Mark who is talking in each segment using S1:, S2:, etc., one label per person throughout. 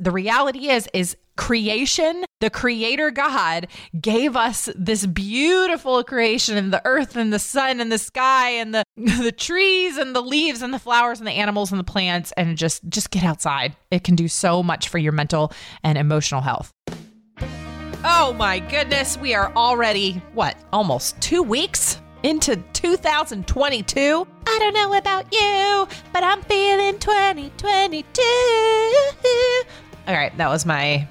S1: the reality is is creation the creator god gave us this beautiful creation and the earth and the sun and the sky and the the trees and the leaves and the flowers and the animals and the plants and just just get outside. It can do so much for your mental and emotional health. Oh my goodness we are already what almost 2 weeks into 2022 I don't know about you, but I'm feeling 2022. All right, that was my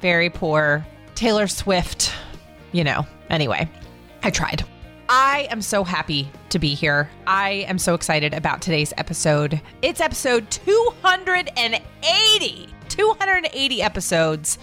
S1: very poor Taylor Swift, you know. Anyway, I tried. I am so happy to be here. I am so excited about today's episode. It's episode 280. 280 episodes.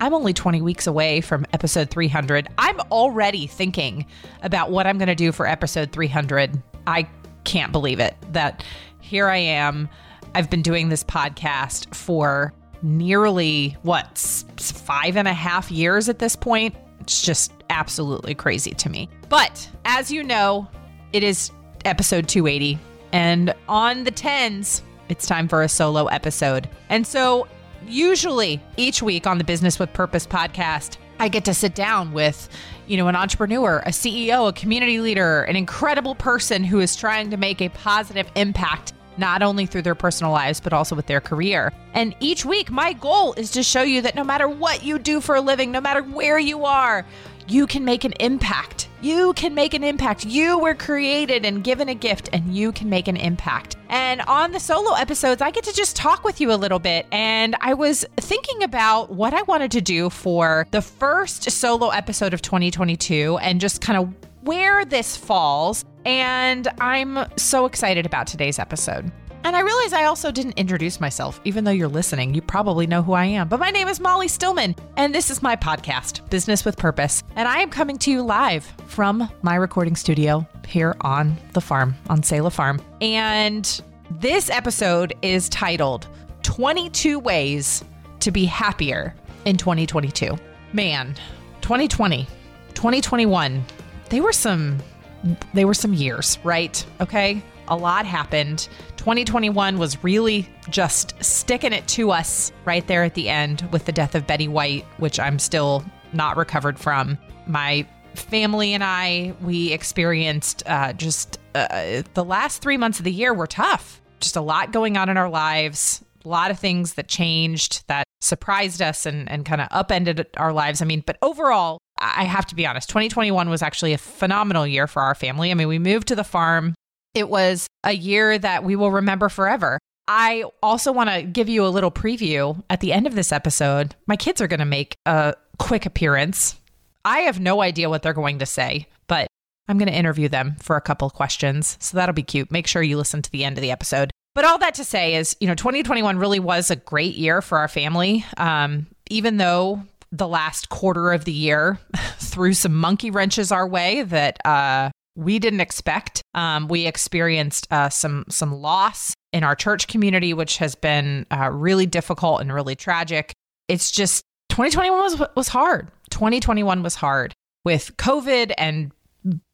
S1: I'm only 20 weeks away from episode 300. I'm already thinking about what I'm going to do for episode 300. I can't believe it that here I am. I've been doing this podcast for nearly what five and a half years at this point. It's just absolutely crazy to me. But as you know, it is episode 280. And on the tens, it's time for a solo episode. And so, usually each week on the Business with Purpose podcast, I get to sit down with, you know, an entrepreneur, a CEO, a community leader, an incredible person who is trying to make a positive impact not only through their personal lives, but also with their career. And each week, my goal is to show you that no matter what you do for a living, no matter where you are, you can make an impact. You can make an impact. You were created and given a gift, and you can make an impact. And on the solo episodes, I get to just talk with you a little bit. And I was thinking about what I wanted to do for the first solo episode of 2022 and just kind of where this falls. And I'm so excited about today's episode. And I realize I also didn't introduce myself, even though you're listening. You probably know who I am. But my name is Molly Stillman, and this is my podcast, Business with Purpose. And I am coming to you live from my recording studio here on the farm, on Selah Farm. And this episode is titled 22 Ways to Be Happier in 2022. Man, 2020, 2021, they were some they were some years, right? Okay? A lot happened. 2021 was really just sticking it to us right there at the end with the death of Betty White, which I'm still not recovered from. My family and I, we experienced uh, just uh, the last three months of the year were tough. Just a lot going on in our lives, a lot of things that changed that surprised us and, and kind of upended our lives. I mean, but overall, I have to be honest, 2021 was actually a phenomenal year for our family. I mean, we moved to the farm it was a year that we will remember forever. I also want to give you a little preview at the end of this episode. My kids are going to make a quick appearance. I have no idea what they're going to say, but I'm going to interview them for a couple questions. So that'll be cute. Make sure you listen to the end of the episode. But all that to say is, you know, 2021 really was a great year for our family. Um, even though the last quarter of the year threw some monkey wrenches our way that uh, we didn't expect. Um, we experienced uh, some some loss in our church community, which has been uh, really difficult and really tragic. It's just 2021 was was hard. 2021 was hard with COVID and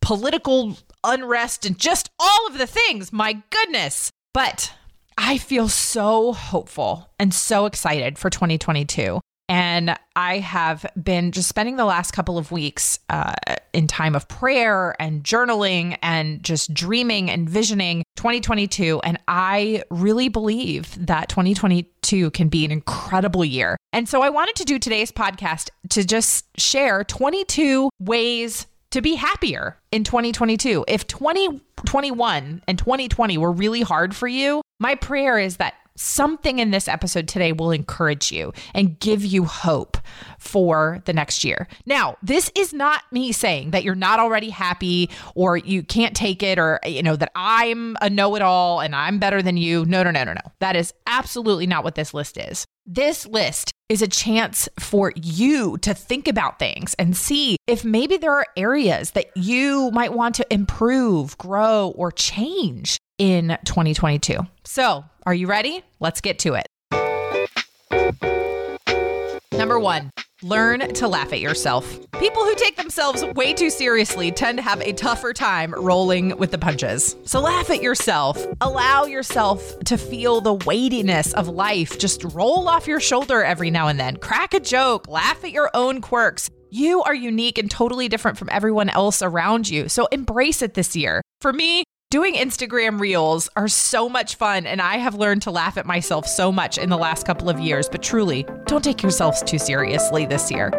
S1: political unrest and just all of the things. My goodness. But I feel so hopeful and so excited for 2022. And I have been just spending the last couple of weeks uh, in time of prayer and journaling and just dreaming and visioning 2022. And I really believe that 2022 can be an incredible year. And so I wanted to do today's podcast to just share 22 ways to be happier in 2022. If 2021 and 2020 were really hard for you, my prayer is that something in this episode today will encourage you and give you hope for the next year. Now, this is not me saying that you're not already happy or you can't take it or, you know, that I'm a know it all and I'm better than you. No, no, no, no, no. That is absolutely not what this list is. This list is a chance for you to think about things and see if maybe there are areas that you might want to improve, grow, or change in 2022. So, are you ready? Let's get to it. Number one, Learn to laugh at yourself. People who take themselves way too seriously tend to have a tougher time rolling with the punches. So laugh at yourself. Allow yourself to feel the weightiness of life. Just roll off your shoulder every now and then. Crack a joke. Laugh at your own quirks. You are unique and totally different from everyone else around you. So embrace it this year. For me, Doing Instagram reels are so much fun, and I have learned to laugh at myself so much in the last couple of years. But truly, don't take yourselves too seriously this year.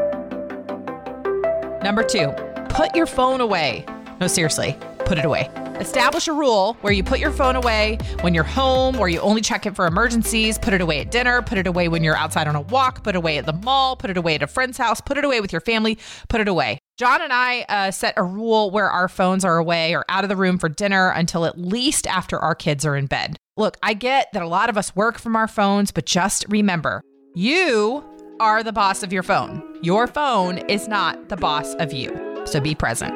S1: Number two, put your phone away. No, seriously, put it away. Establish a rule where you put your phone away when you're home, or you only check it for emergencies. Put it away at dinner. Put it away when you're outside on a walk. Put it away at the mall. Put it away at a friend's house. Put it away with your family. Put it away. John and I uh, set a rule where our phones are away or out of the room for dinner until at least after our kids are in bed. Look, I get that a lot of us work from our phones, but just remember you are the boss of your phone. Your phone is not the boss of you. So be present.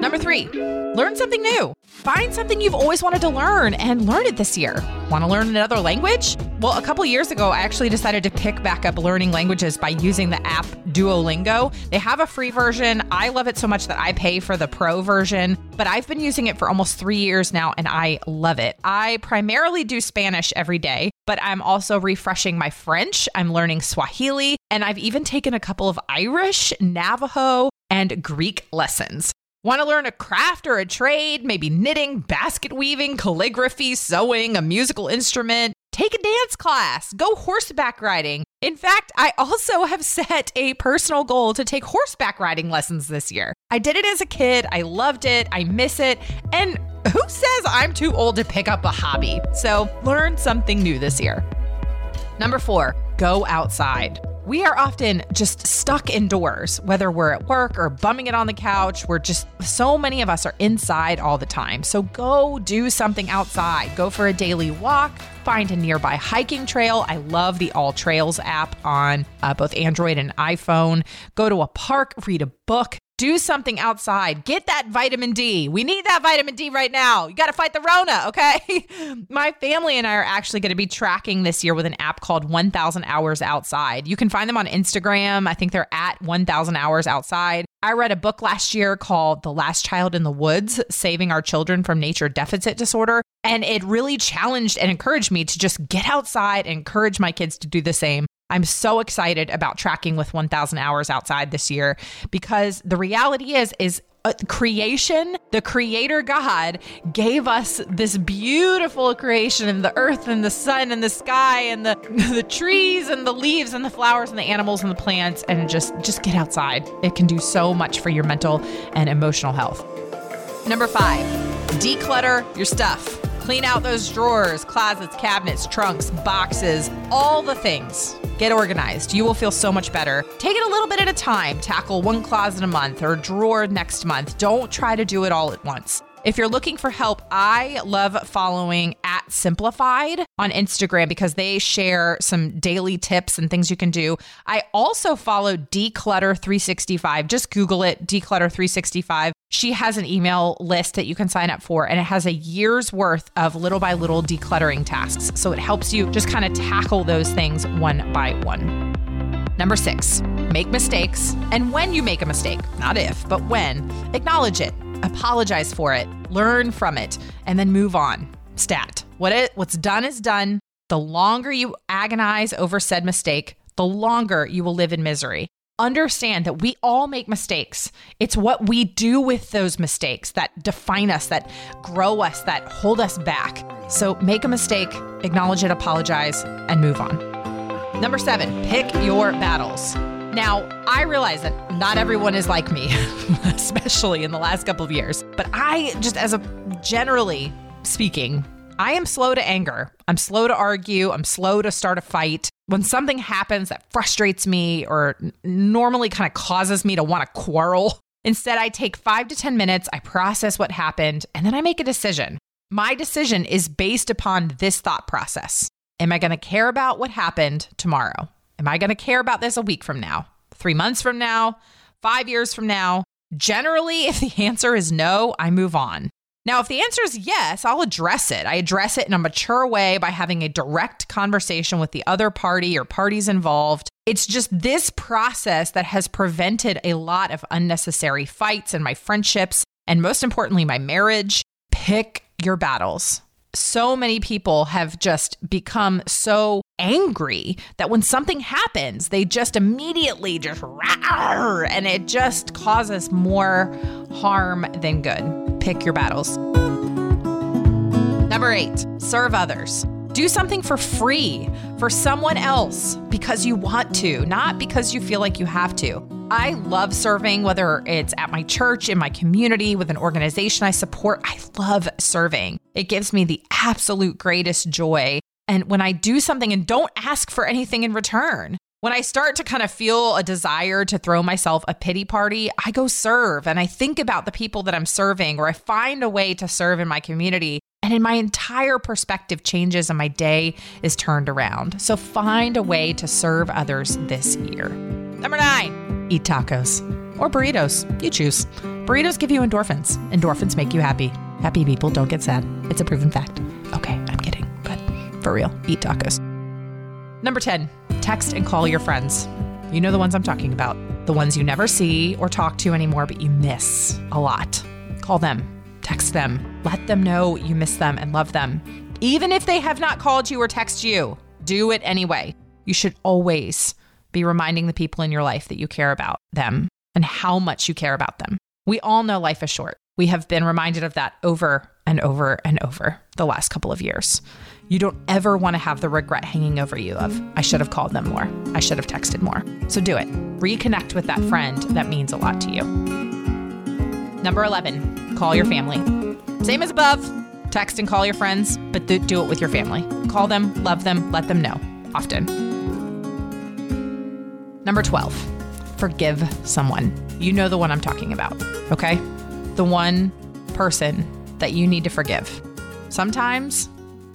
S1: Number three, learn something new. Find something you've always wanted to learn and learn it this year. Want to learn another language? Well, a couple years ago, I actually decided to pick back up learning languages by using the app Duolingo. They have a free version. I love it so much that I pay for the pro version, but I've been using it for almost three years now and I love it. I primarily do Spanish every day, but I'm also refreshing my French. I'm learning Swahili, and I've even taken a couple of Irish, Navajo, and Greek lessons. Want to learn a craft or a trade, maybe knitting, basket weaving, calligraphy, sewing, a musical instrument? Take a dance class, go horseback riding. In fact, I also have set a personal goal to take horseback riding lessons this year. I did it as a kid, I loved it, I miss it, and who says I'm too old to pick up a hobby? So learn something new this year. Number four, go outside. We are often just stuck indoors, whether we're at work or bumming it on the couch. We're just, so many of us are inside all the time. So go do something outside. Go for a daily walk, find a nearby hiking trail. I love the AllTrails app on uh, both Android and iPhone. Go to a park, read a book, do something outside. Get that vitamin D. We need that vitamin D right now. You got to fight the Rona, okay? My family and I are actually going to be tracking this year with an app called 1000 Hours Outside. You can find them on Instagram. I think they're at 1000 Hours Outside. I read a book last year called The Last Child in the Woods Saving Our Children from Nature Deficit Disorder. And it really challenged and encouraged me to just get outside and encourage my kids to do the same. I'm so excited about tracking with 1000 hours outside this year because the reality is is uh, creation, the creator God gave us this beautiful creation and the earth and the sun and the sky and the the trees and the leaves and the flowers and the animals and the plants and just just get outside. It can do so much for your mental and emotional health. Number 5, declutter your stuff. Clean out those drawers, closets, cabinets, trunks, boxes, all the things. Get organized. You will feel so much better. Take it a little bit at a time. Tackle one closet a month or drawer next month. Don't try to do it all at once. If you're looking for help, I love following at Simplified on Instagram because they share some daily tips and things you can do. I also follow Declutter 365. Just Google it, Declutter 365. She has an email list that you can sign up for, and it has a year's worth of little by little decluttering tasks. So it helps you just kind of tackle those things one by one. Number six, make mistakes. And when you make a mistake, not if, but when, acknowledge it apologize for it, learn from it, and then move on. Stat. What it what's done is done. The longer you agonize over said mistake, the longer you will live in misery. Understand that we all make mistakes. It's what we do with those mistakes that define us, that grow us, that hold us back. So make a mistake, acknowledge it, apologize, and move on. Number seven, pick your battles. Now, I realize that not everyone is like me, especially in the last couple of years, but I just, as a generally speaking, I am slow to anger. I'm slow to argue. I'm slow to start a fight. When something happens that frustrates me or normally kind of causes me to want to quarrel, instead, I take five to 10 minutes, I process what happened, and then I make a decision. My decision is based upon this thought process Am I going to care about what happened tomorrow? Am I going to care about this a week from now, three months from now, five years from now? Generally, if the answer is no, I move on. Now, if the answer is yes, I'll address it. I address it in a mature way by having a direct conversation with the other party or parties involved. It's just this process that has prevented a lot of unnecessary fights in my friendships and most importantly, my marriage. Pick your battles. So many people have just become so angry that when something happens, they just immediately just rawr, and it just causes more harm than good. Pick your battles. Number eight, serve others. Do something for free for someone else because you want to, not because you feel like you have to. I love serving, whether it's at my church, in my community, with an organization I support. I love serving. It gives me the absolute greatest joy. And when I do something and don't ask for anything in return, when I start to kind of feel a desire to throw myself a pity party, I go serve and I think about the people that I'm serving, or I find a way to serve in my community and in my entire perspective changes and my day is turned around. So find a way to serve others this year. Number nine, eat tacos or burritos. You choose. Burritos give you endorphins. Endorphins make you happy. Happy people don't get sad. It's a proven fact. Okay, I'm kidding, but for real, eat tacos. Number 10, text and call your friends. You know the ones I'm talking about. The ones you never see or talk to anymore, but you miss a lot. Call them Text them. Let them know you miss them and love them. Even if they have not called you or text you, do it anyway. You should always be reminding the people in your life that you care about them and how much you care about them. We all know life is short. We have been reminded of that over and over and over the last couple of years. You don't ever want to have the regret hanging over you of, I should have called them more. I should have texted more. So do it. Reconnect with that friend that means a lot to you. Number 11, call your family. Same as above, text and call your friends, but do, it with your family. Call them, love them, let them know often. Number 12, forgive someone. You know the one I'm talking about, okay? The one person that you need to forgive. Sometimes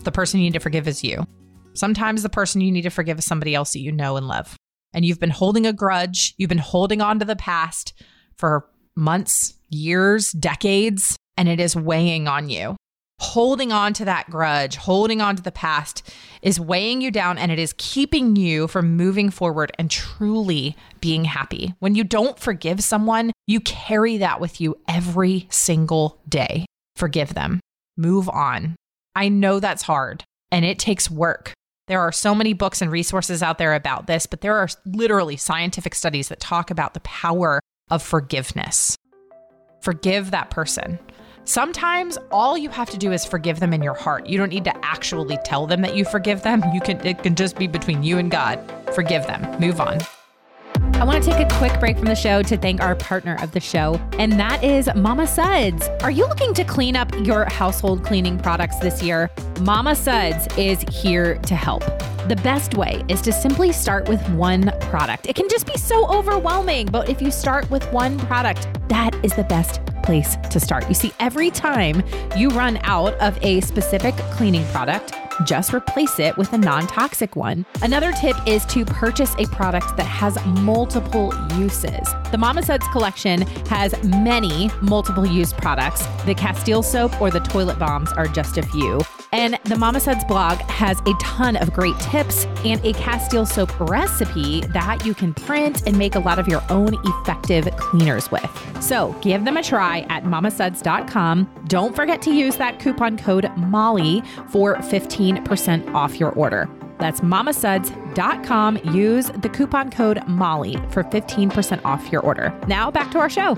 S1: the person you need to forgive is you. Sometimes the person you need to forgive is somebody else that you know and love. And you've been holding a grudge, you've been holding on to the past for months, years, decades, and it is weighing on you. Holding on to that grudge, holding on to the past is weighing you down and it is keeping you from moving forward and truly being happy. When you don't forgive someone, you carry that with you every single day. Forgive them, move on. I know that's hard and it takes work. There are so many books and resources out there about this, but there are literally scientific studies that talk about the power of forgiveness. Forgive that person. Sometimes all you have to do is forgive them in your heart. You don't need to actually tell them that you forgive them. You can it can just be between you and God. Forgive them. Move on.
S2: I want to take a quick break from the show to thank our partner of the show, and that is Mama Suds. Are you looking to clean up your household cleaning products this year? Mama Suds is here to help. The best way is to simply start with one product. It can just be so overwhelming, but if you start with one product, that is the best place to start. You see, every time you run out of a specific cleaning product, just replace it with a non toxic one. Another tip is to purchase a product that has multiple uses. The Mama Suds collection has many multiple use products. The Castile soap or the toilet bombs are just a few. And the Mama Suds blog has a ton of great tips and a Castile soap recipe that you can print and make a lot of your own effective cleaners with. So give them a try at mamasuds.com. Don't forget to use that coupon code MOLLY for 15% off your order. That's mamasuds.com. Use the coupon code MOLLY for 15% off your order. Now back to our show.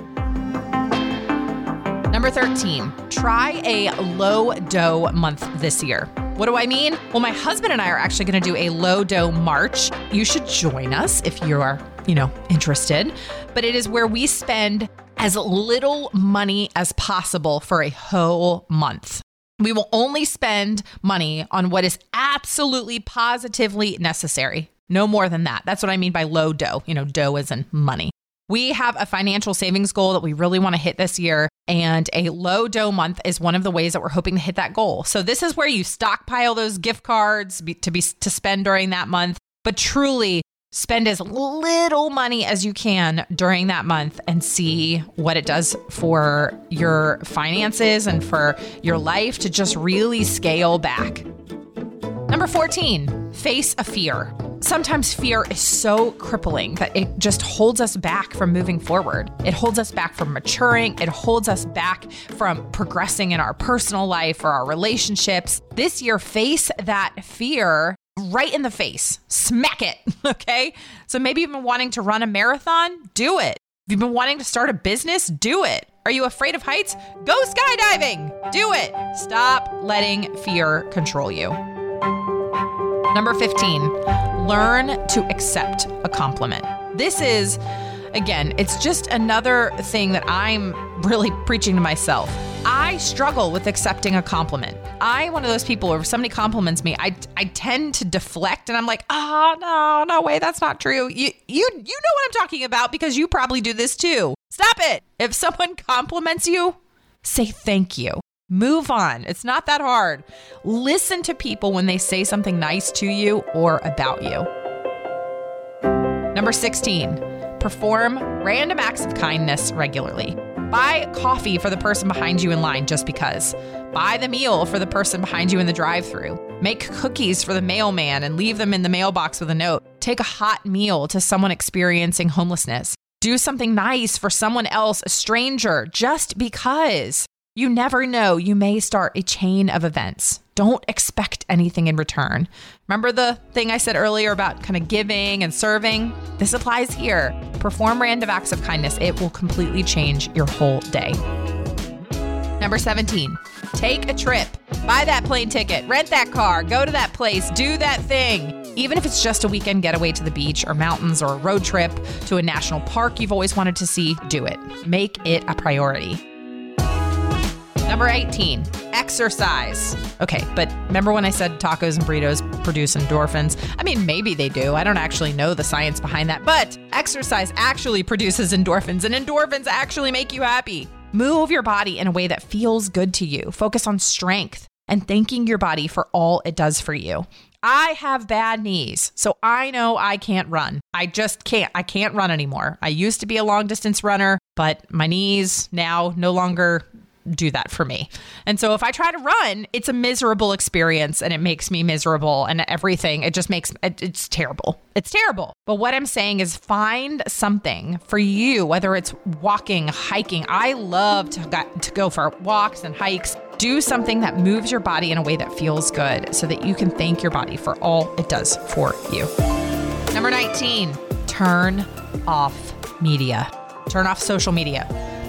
S1: Number 13, try a low dough month this year. What do I mean? Well, my husband and I are actually going to do a low dough march. You should join us if you are, you know, interested. But it is where we spend as little money as possible for a whole month. We will only spend money on what is absolutely positively necessary. No more than that. That's what I mean by low dough. You know, dough isn't money. We have a financial savings goal that we really want to hit this year, and a low dough month is one of the ways that we're hoping to hit that goal. So this is where you stockpile those gift cards to be to spend during that month, but truly spend as little money as you can during that month and see what it does for your finances and for your life to just really scale back. Number 14, face a fear. Sometimes fear is so crippling that it just holds us back from moving forward. It holds us back from maturing. It holds us back from progressing in our personal life or our relationships. This year, face that fear right in the face. Smack it. Okay. So maybe you've been wanting to run a marathon, do it. If you've been wanting to start a business, do it. Are you afraid of heights? Go skydiving. Do it. Stop letting fear control you. Number 15, learn to accept a compliment. This is, again, it's just another thing that I'm really preaching to myself. I struggle with accepting a compliment. I'm one of those people where if somebody compliments me, I, I tend to deflect and I'm like, oh, no, no way, that's not true. You, you, you know what I'm talking about because you probably do this too. Stop it. If someone compliments you, say thank you. Move on. It's not that hard. Listen to people when they say something nice to you or about you. Number 16, perform random acts of kindness regularly. Buy coffee for the person behind you in line just because. Buy the meal for the person behind you in the drive through. Make cookies for the mailman and leave them in the mailbox with a note. Take a hot meal to someone experiencing homelessness. Do something nice for someone else, a stranger, just because. You never know. You may start a chain of events. Don't expect anything in return. Remember the thing I said earlier about kind of giving and serving? This applies here. Perform random acts of kindness, it will completely change your whole day. Number 17, take a trip. Buy that plane ticket, rent that car, go to that place, do that thing. Even if it's just a weekend getaway to the beach or mountains or a road trip to a national park you've always wanted to see, do it. Make it a priority. Number 18, exercise. Okay, but remember when I said tacos and burritos produce endorphins? I mean, maybe they do. I don't actually know the science behind that, but exercise actually produces endorphins, and endorphins actually make you happy. Move your body in a way that feels good to you. Focus on strength and thanking your body for all it does for you. I have bad knees, so I know I can't run. I just can't. I can't run anymore. I used to be a long distance runner, but my knees now no longer do that for me. And so if I try to run, it's a miserable experience and it makes me miserable and everything. It just makes it, it's terrible. It's terrible. But what I'm saying is find something for you, whether it's walking, hiking. I love to, to go for walks and hikes. Do something that moves your body in a way that feels good so that you can thank your body for all it does for you. Number 19, turn off media. Turn off social media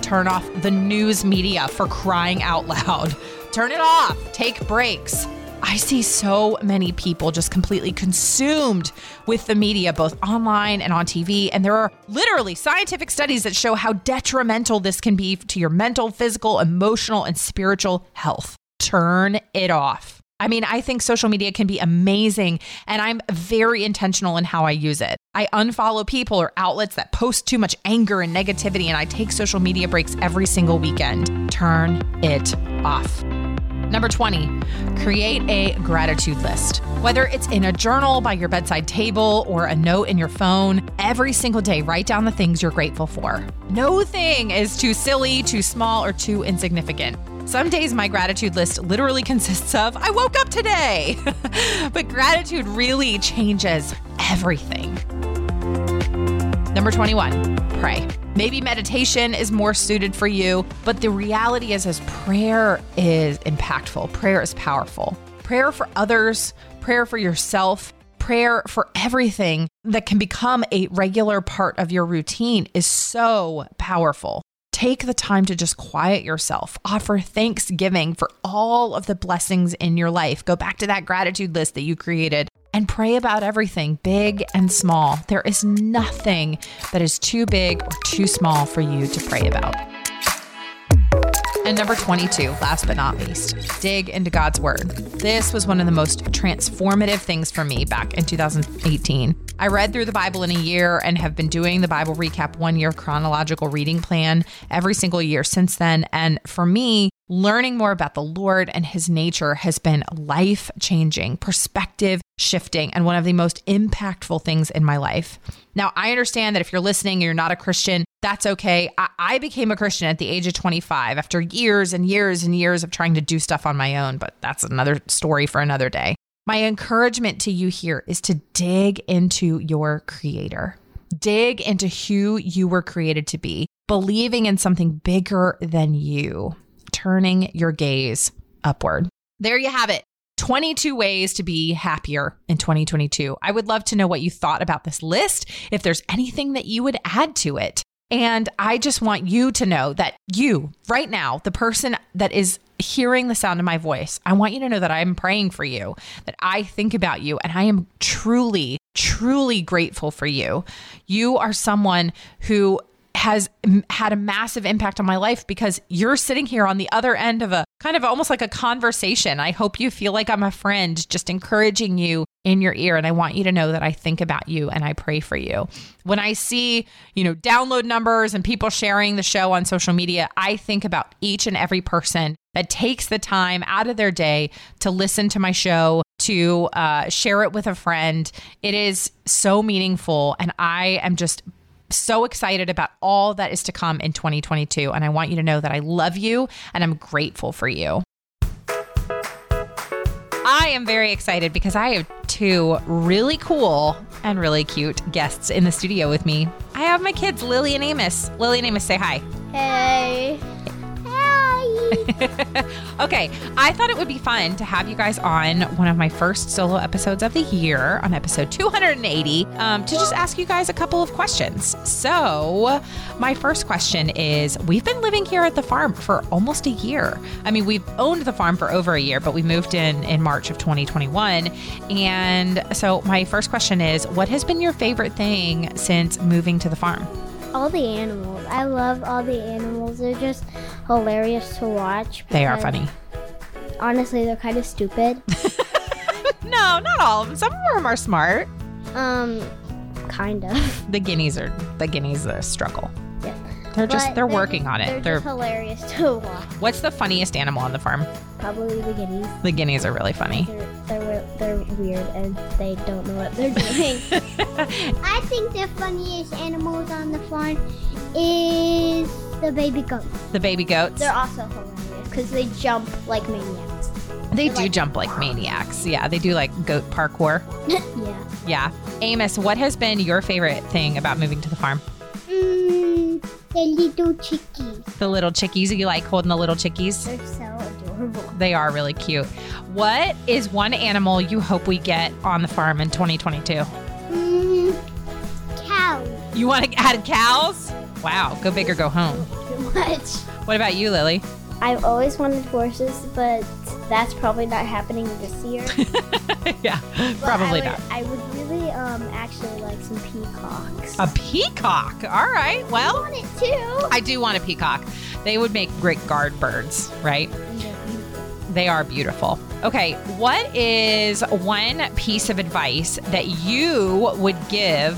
S1: turn off the news media for crying out loud. Turn it off. Take breaks. I see so many people just completely consumed with the media, both online and on TV. And there are literally scientific studies that show how detrimental this can be to your mental, physical, emotional, and spiritual health. Turn it off. I mean, I think social media can be amazing, and I'm very intentional in how I use it. I unfollow people or outlets that post too much anger and negativity, and I take social media breaks every single weekend. Turn it off. Number 20, create a gratitude list. Whether it's in a journal by your bedside table or a note in your phone, every single day write down the things you're grateful for. No thing is too silly, too small, or too insignificant. Some days my gratitude list literally consists of I woke up today. but gratitude really changes everything. Number 21, pray. Maybe meditation is more suited for you, but the reality is is prayer is impactful. Prayer is powerful. Prayer for others, prayer for yourself, prayer for everything that can become a regular part of your routine is so powerful. Take the time to just quiet yourself. Offer thanksgiving for all of the blessings in your life. Go back to that gratitude list that you created and pray about everything, big and small. There is nothing that is too big or too small for you to pray about. And number 22, last but not least, dig into God's word. This was one of the most transformative things for me back in 2018. I read through the Bible in a year and have been doing the Bible recap one year chronological reading plan every single year since then. And for me, learning more about the Lord and his nature has been life changing, perspective shifting, and one of the most impactful things in my life. Now, I understand that if you're listening and you're not a Christian, that's okay. I-, I, became a Christian at the age of 25 after years and years and years of trying to do stuff on my own, but that's another story for another day. My encouragement to you here is to dig into your creator. Dig into who you were created to be, believing in something bigger than you, turning your gaze upward. There you have it. 22 ways to be happier in 2022. I would love to know what you thought about this list, if there's anything that you would add to it. And I just want you to know that you, right now, the person that is hearing the sound of my voice, I want you to know that I'm praying for you, that I think about you, and I am truly, truly grateful for you. You are someone who has had a massive impact on my life because you're sitting here on the other end of a kind of almost like a conversation. I hope you feel like I'm a friend just encouraging you in your ear and I want you to know that I think about you and I pray for you. When I see, you know, download numbers and people sharing the show on social media, I think about each and every person that takes the time out of their day to listen to my show, to uh, share it with a friend. It is so meaningful and I am just so excited about all that is to come in 2022. And I want you to know that I love you and I'm grateful for you. I am very excited because I have two really cool and really cute guests in the studio with me. I have my kids, Lily and Amos. Lily and Amos, say hi.
S3: Hey.
S1: okay, I thought it would be fun to have you guys on one of my first solo episodes of the year, on episode 280, um, to just ask you guys a couple of questions. So, my first question is We've been living here at the farm for almost a year. I mean, we've owned the farm for over a year, but we moved in in March of 2021. And so, my first question is What has been your favorite thing since moving to the farm?
S3: All the animals. I love all the animals. They're just hilarious to watch.
S1: They are funny.
S3: Honestly, they're kind of stupid.
S1: No, not all of them. Some of them are smart.
S3: um, kind of.
S1: The guineas are the guineas that struggle. They're just they're working on
S3: They're
S1: it. They're
S3: just hilarious to watch.
S1: what's the funniest animal on the farm?
S3: Probably the guineas.
S1: The guineas are really funny.
S3: They're, they're they're weird and they don't know what they're doing. I think the funniest animals on the farm is the baby goats.
S1: The baby goats.
S3: They're also hilarious because they jump like maniacs.
S1: They
S3: they're
S1: do
S3: like-
S1: jump like maniacs. Yeah, they do like goat parkour.
S3: yeah.
S1: Yeah. Amos, what has been your favorite thing about moving to the farm?
S3: Mm, the little chickies.
S1: The little chickies. You like holding the little chickies?
S3: They're so adorable.
S1: They are really cute. What is one animal you hope we get on the farm in 2022?
S3: Mm, cows.
S1: You want to add cows? Wow, go big or go home.
S3: Too much.
S1: What about you, Lily?
S3: I've always wanted horses, but that's probably not happening this year.
S1: yeah,
S3: But
S1: probably
S3: I would,
S1: not.
S3: I would really um actually like some peacocks.
S1: A peacock. All right.
S3: I
S1: Well,
S3: want it too.
S1: I do want a peacock. They would make great guard birds, right?
S3: And they're beautiful.
S1: They are beautiful. Okay, what is one piece of advice that you would give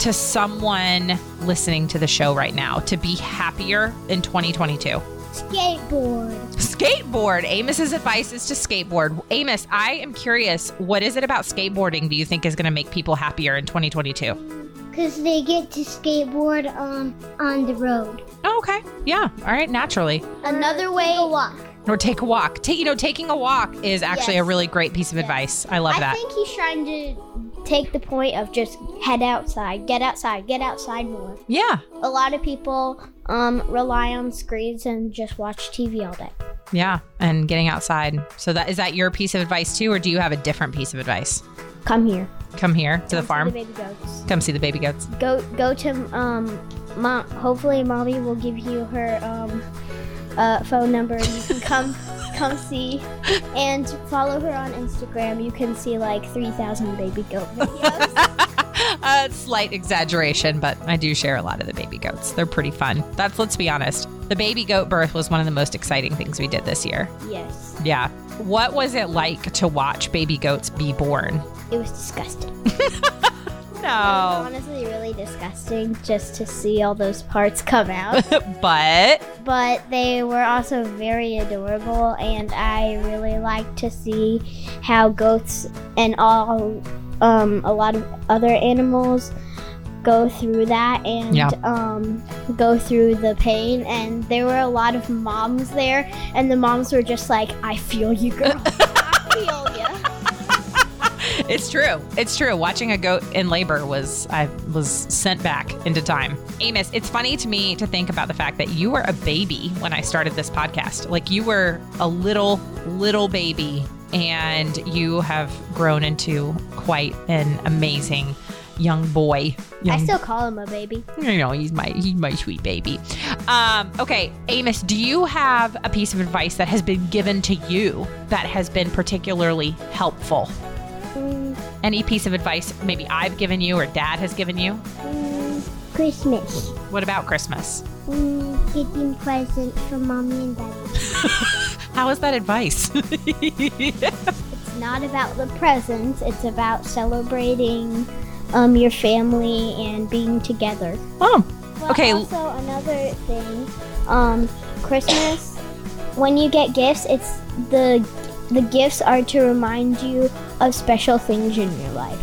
S1: to someone listening to the show right now to be happier in 2022?
S3: Skateboard.
S1: Skateboard. Amos's advice is to skateboard. Amos, I am curious, what is it about skateboarding do you think is going to make people happier in 2022?
S3: Cause they get to skateboard um on the road.
S1: Oh, okay. Yeah. All right. Naturally.
S3: Another way to walk.
S1: Or take a walk. Ta- you know, taking a walk is actually a really great piece of
S3: Yes.
S1: advice. I love
S3: I
S1: that.
S3: I think he's trying to take the point of just head outside, get outside, get outside more.
S1: yeah.
S3: A lot of people um rely on screens and just watch TV all day.
S1: Yeah. And getting outside. So that is that your piece of advice too, or do you have a different piece of advice?
S3: Come here.
S1: Come here to the
S3: Come see
S1: farm.
S3: The baby goats.
S1: Come see the baby goats.
S3: Go go to um mom. Hopefully, mommy will give you her um uh phone number and you can come come see and follow her on Instagram. You can see like three thousand baby goat videos.
S1: A uh, slight exaggeration, but I do share a lot of the baby goats. They're pretty fun. That's let's be honest. The baby goat birth was one of the most exciting things we did this year.
S3: yes,
S1: Yeah. What was it like to watch baby goats be born?
S3: it was disgusting.
S1: No.
S3: Honestly, really disgusting just to see all those parts come out.
S1: but
S3: but they were also very adorable, and I really like to see how goats and all um, a lot of other animals go through that and
S1: Yeah.
S3: um, go through the pain. And there were a lot of moms there, and the moms were just like, "I feel you, girl. I feel you."
S1: it's true. It's true. Watching a goat in labor was I was sent back into time. Amos, it's funny to me to think about the fact that you were a baby when I started this podcast. Like you were a little little baby and you have grown into quite an amazing young boy. Young,
S3: I still call him a baby.
S1: you know, he's my he's my sweet baby. Um, okay, Amos, do you have a piece of advice that has been given to you that has been particularly helpful? Any piece of advice maybe I've given you or Dad has given you?
S3: mm, Christmas.
S1: What about Christmas?
S3: Mm, getting presents from mommy and daddy.
S1: How is that advice?
S3: It's not about the presents. It's about celebrating um, your family and being together.
S1: oh,
S3: But
S1: Okay.
S3: Also, another thing, um, Christmas. When you get gifts, it's the the gifts are to remind you of special things in your life.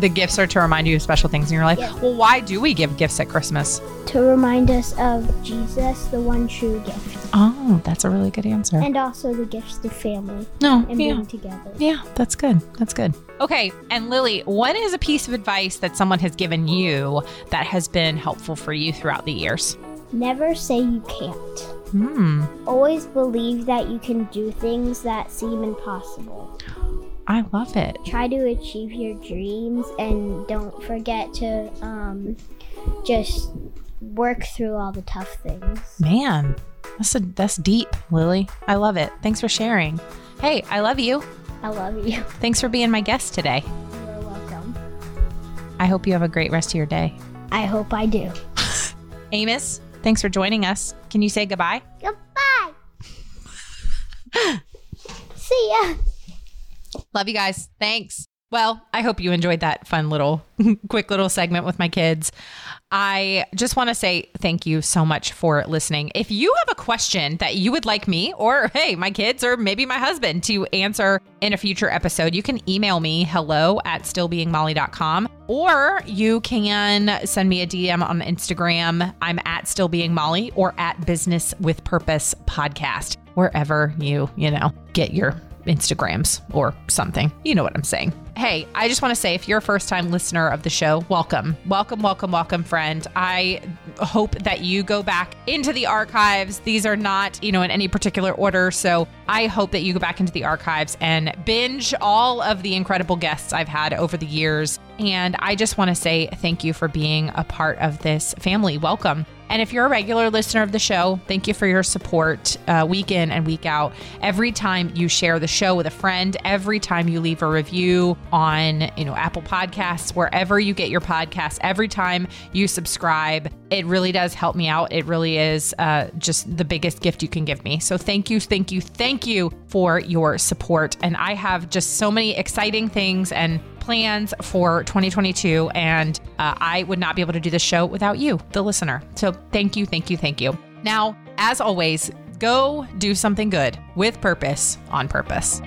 S1: the gifts are to remind you of special things in your life. Well, why do we give gifts at Christmas?
S3: To remind us of Jesus, the one true gift,
S1: Oh, that's a really good answer.
S3: and also the gifts to family
S1: No,
S3: and
S1: yeah.
S3: being together.
S1: Yeah, that's good. That's good. Okay, and Lily, what is a piece of advice that someone has given you that has been helpful for you throughout the years?
S3: Never say you can't.
S1: Hmm,
S3: Always believe that you can do things that seem impossible.
S1: I love it.
S3: Try to achieve your dreams and don't forget to um, just work through all the tough things.
S1: Man, that's a, that's deep, Lily. I love it. Thanks for sharing. Hey, I love you.
S3: I love you.
S1: Thanks for being my guest today.
S3: You're welcome.
S1: I hope you have a great rest of your day.
S3: I hope I do.
S1: Amos, thanks for joining us. Can you say goodbye?
S3: Goodbye. See ya.
S1: Love you guys. Thanks. Well, I hope you enjoyed that fun little, quick little segment with my kids. I just want to say thank you so much for listening. If you have a question that you would like me or, hey, my kids or maybe my husband to answer in a future episode, you can email me hello at stillbeingmolly.com or you can send me a DM on Instagram. I'm at stillbeingmolly or at business with purpose podcast, wherever you, you know, get your Instagrams or something. You know what I'm saying. Hey, I just want to say if you're a first time listener of the show, welcome. Welcome, welcome, welcome, friend. I hope that you go back into the archives. These are not, you know, in any particular order. So I hope that you go back into the archives and binge all of the incredible guests I've had over the years. And I just want to say thank you for being a part of this family. Welcome. And if you're a regular listener of the show, thank you for your support uh, week in and week out. Every time you share the show with a friend, every time you leave a review on, you know, Apple Podcasts, wherever you get your podcasts, every time you subscribe, it really does help me out. It really is uh, just the biggest gift you can give me. So thank you, thank you, thank you for your support. And I have just so many exciting things and plans for 2022 and uh, i would not be able to do this show without you the listener. So thank you thank you thank you. Now as always go do something good with purpose on purpose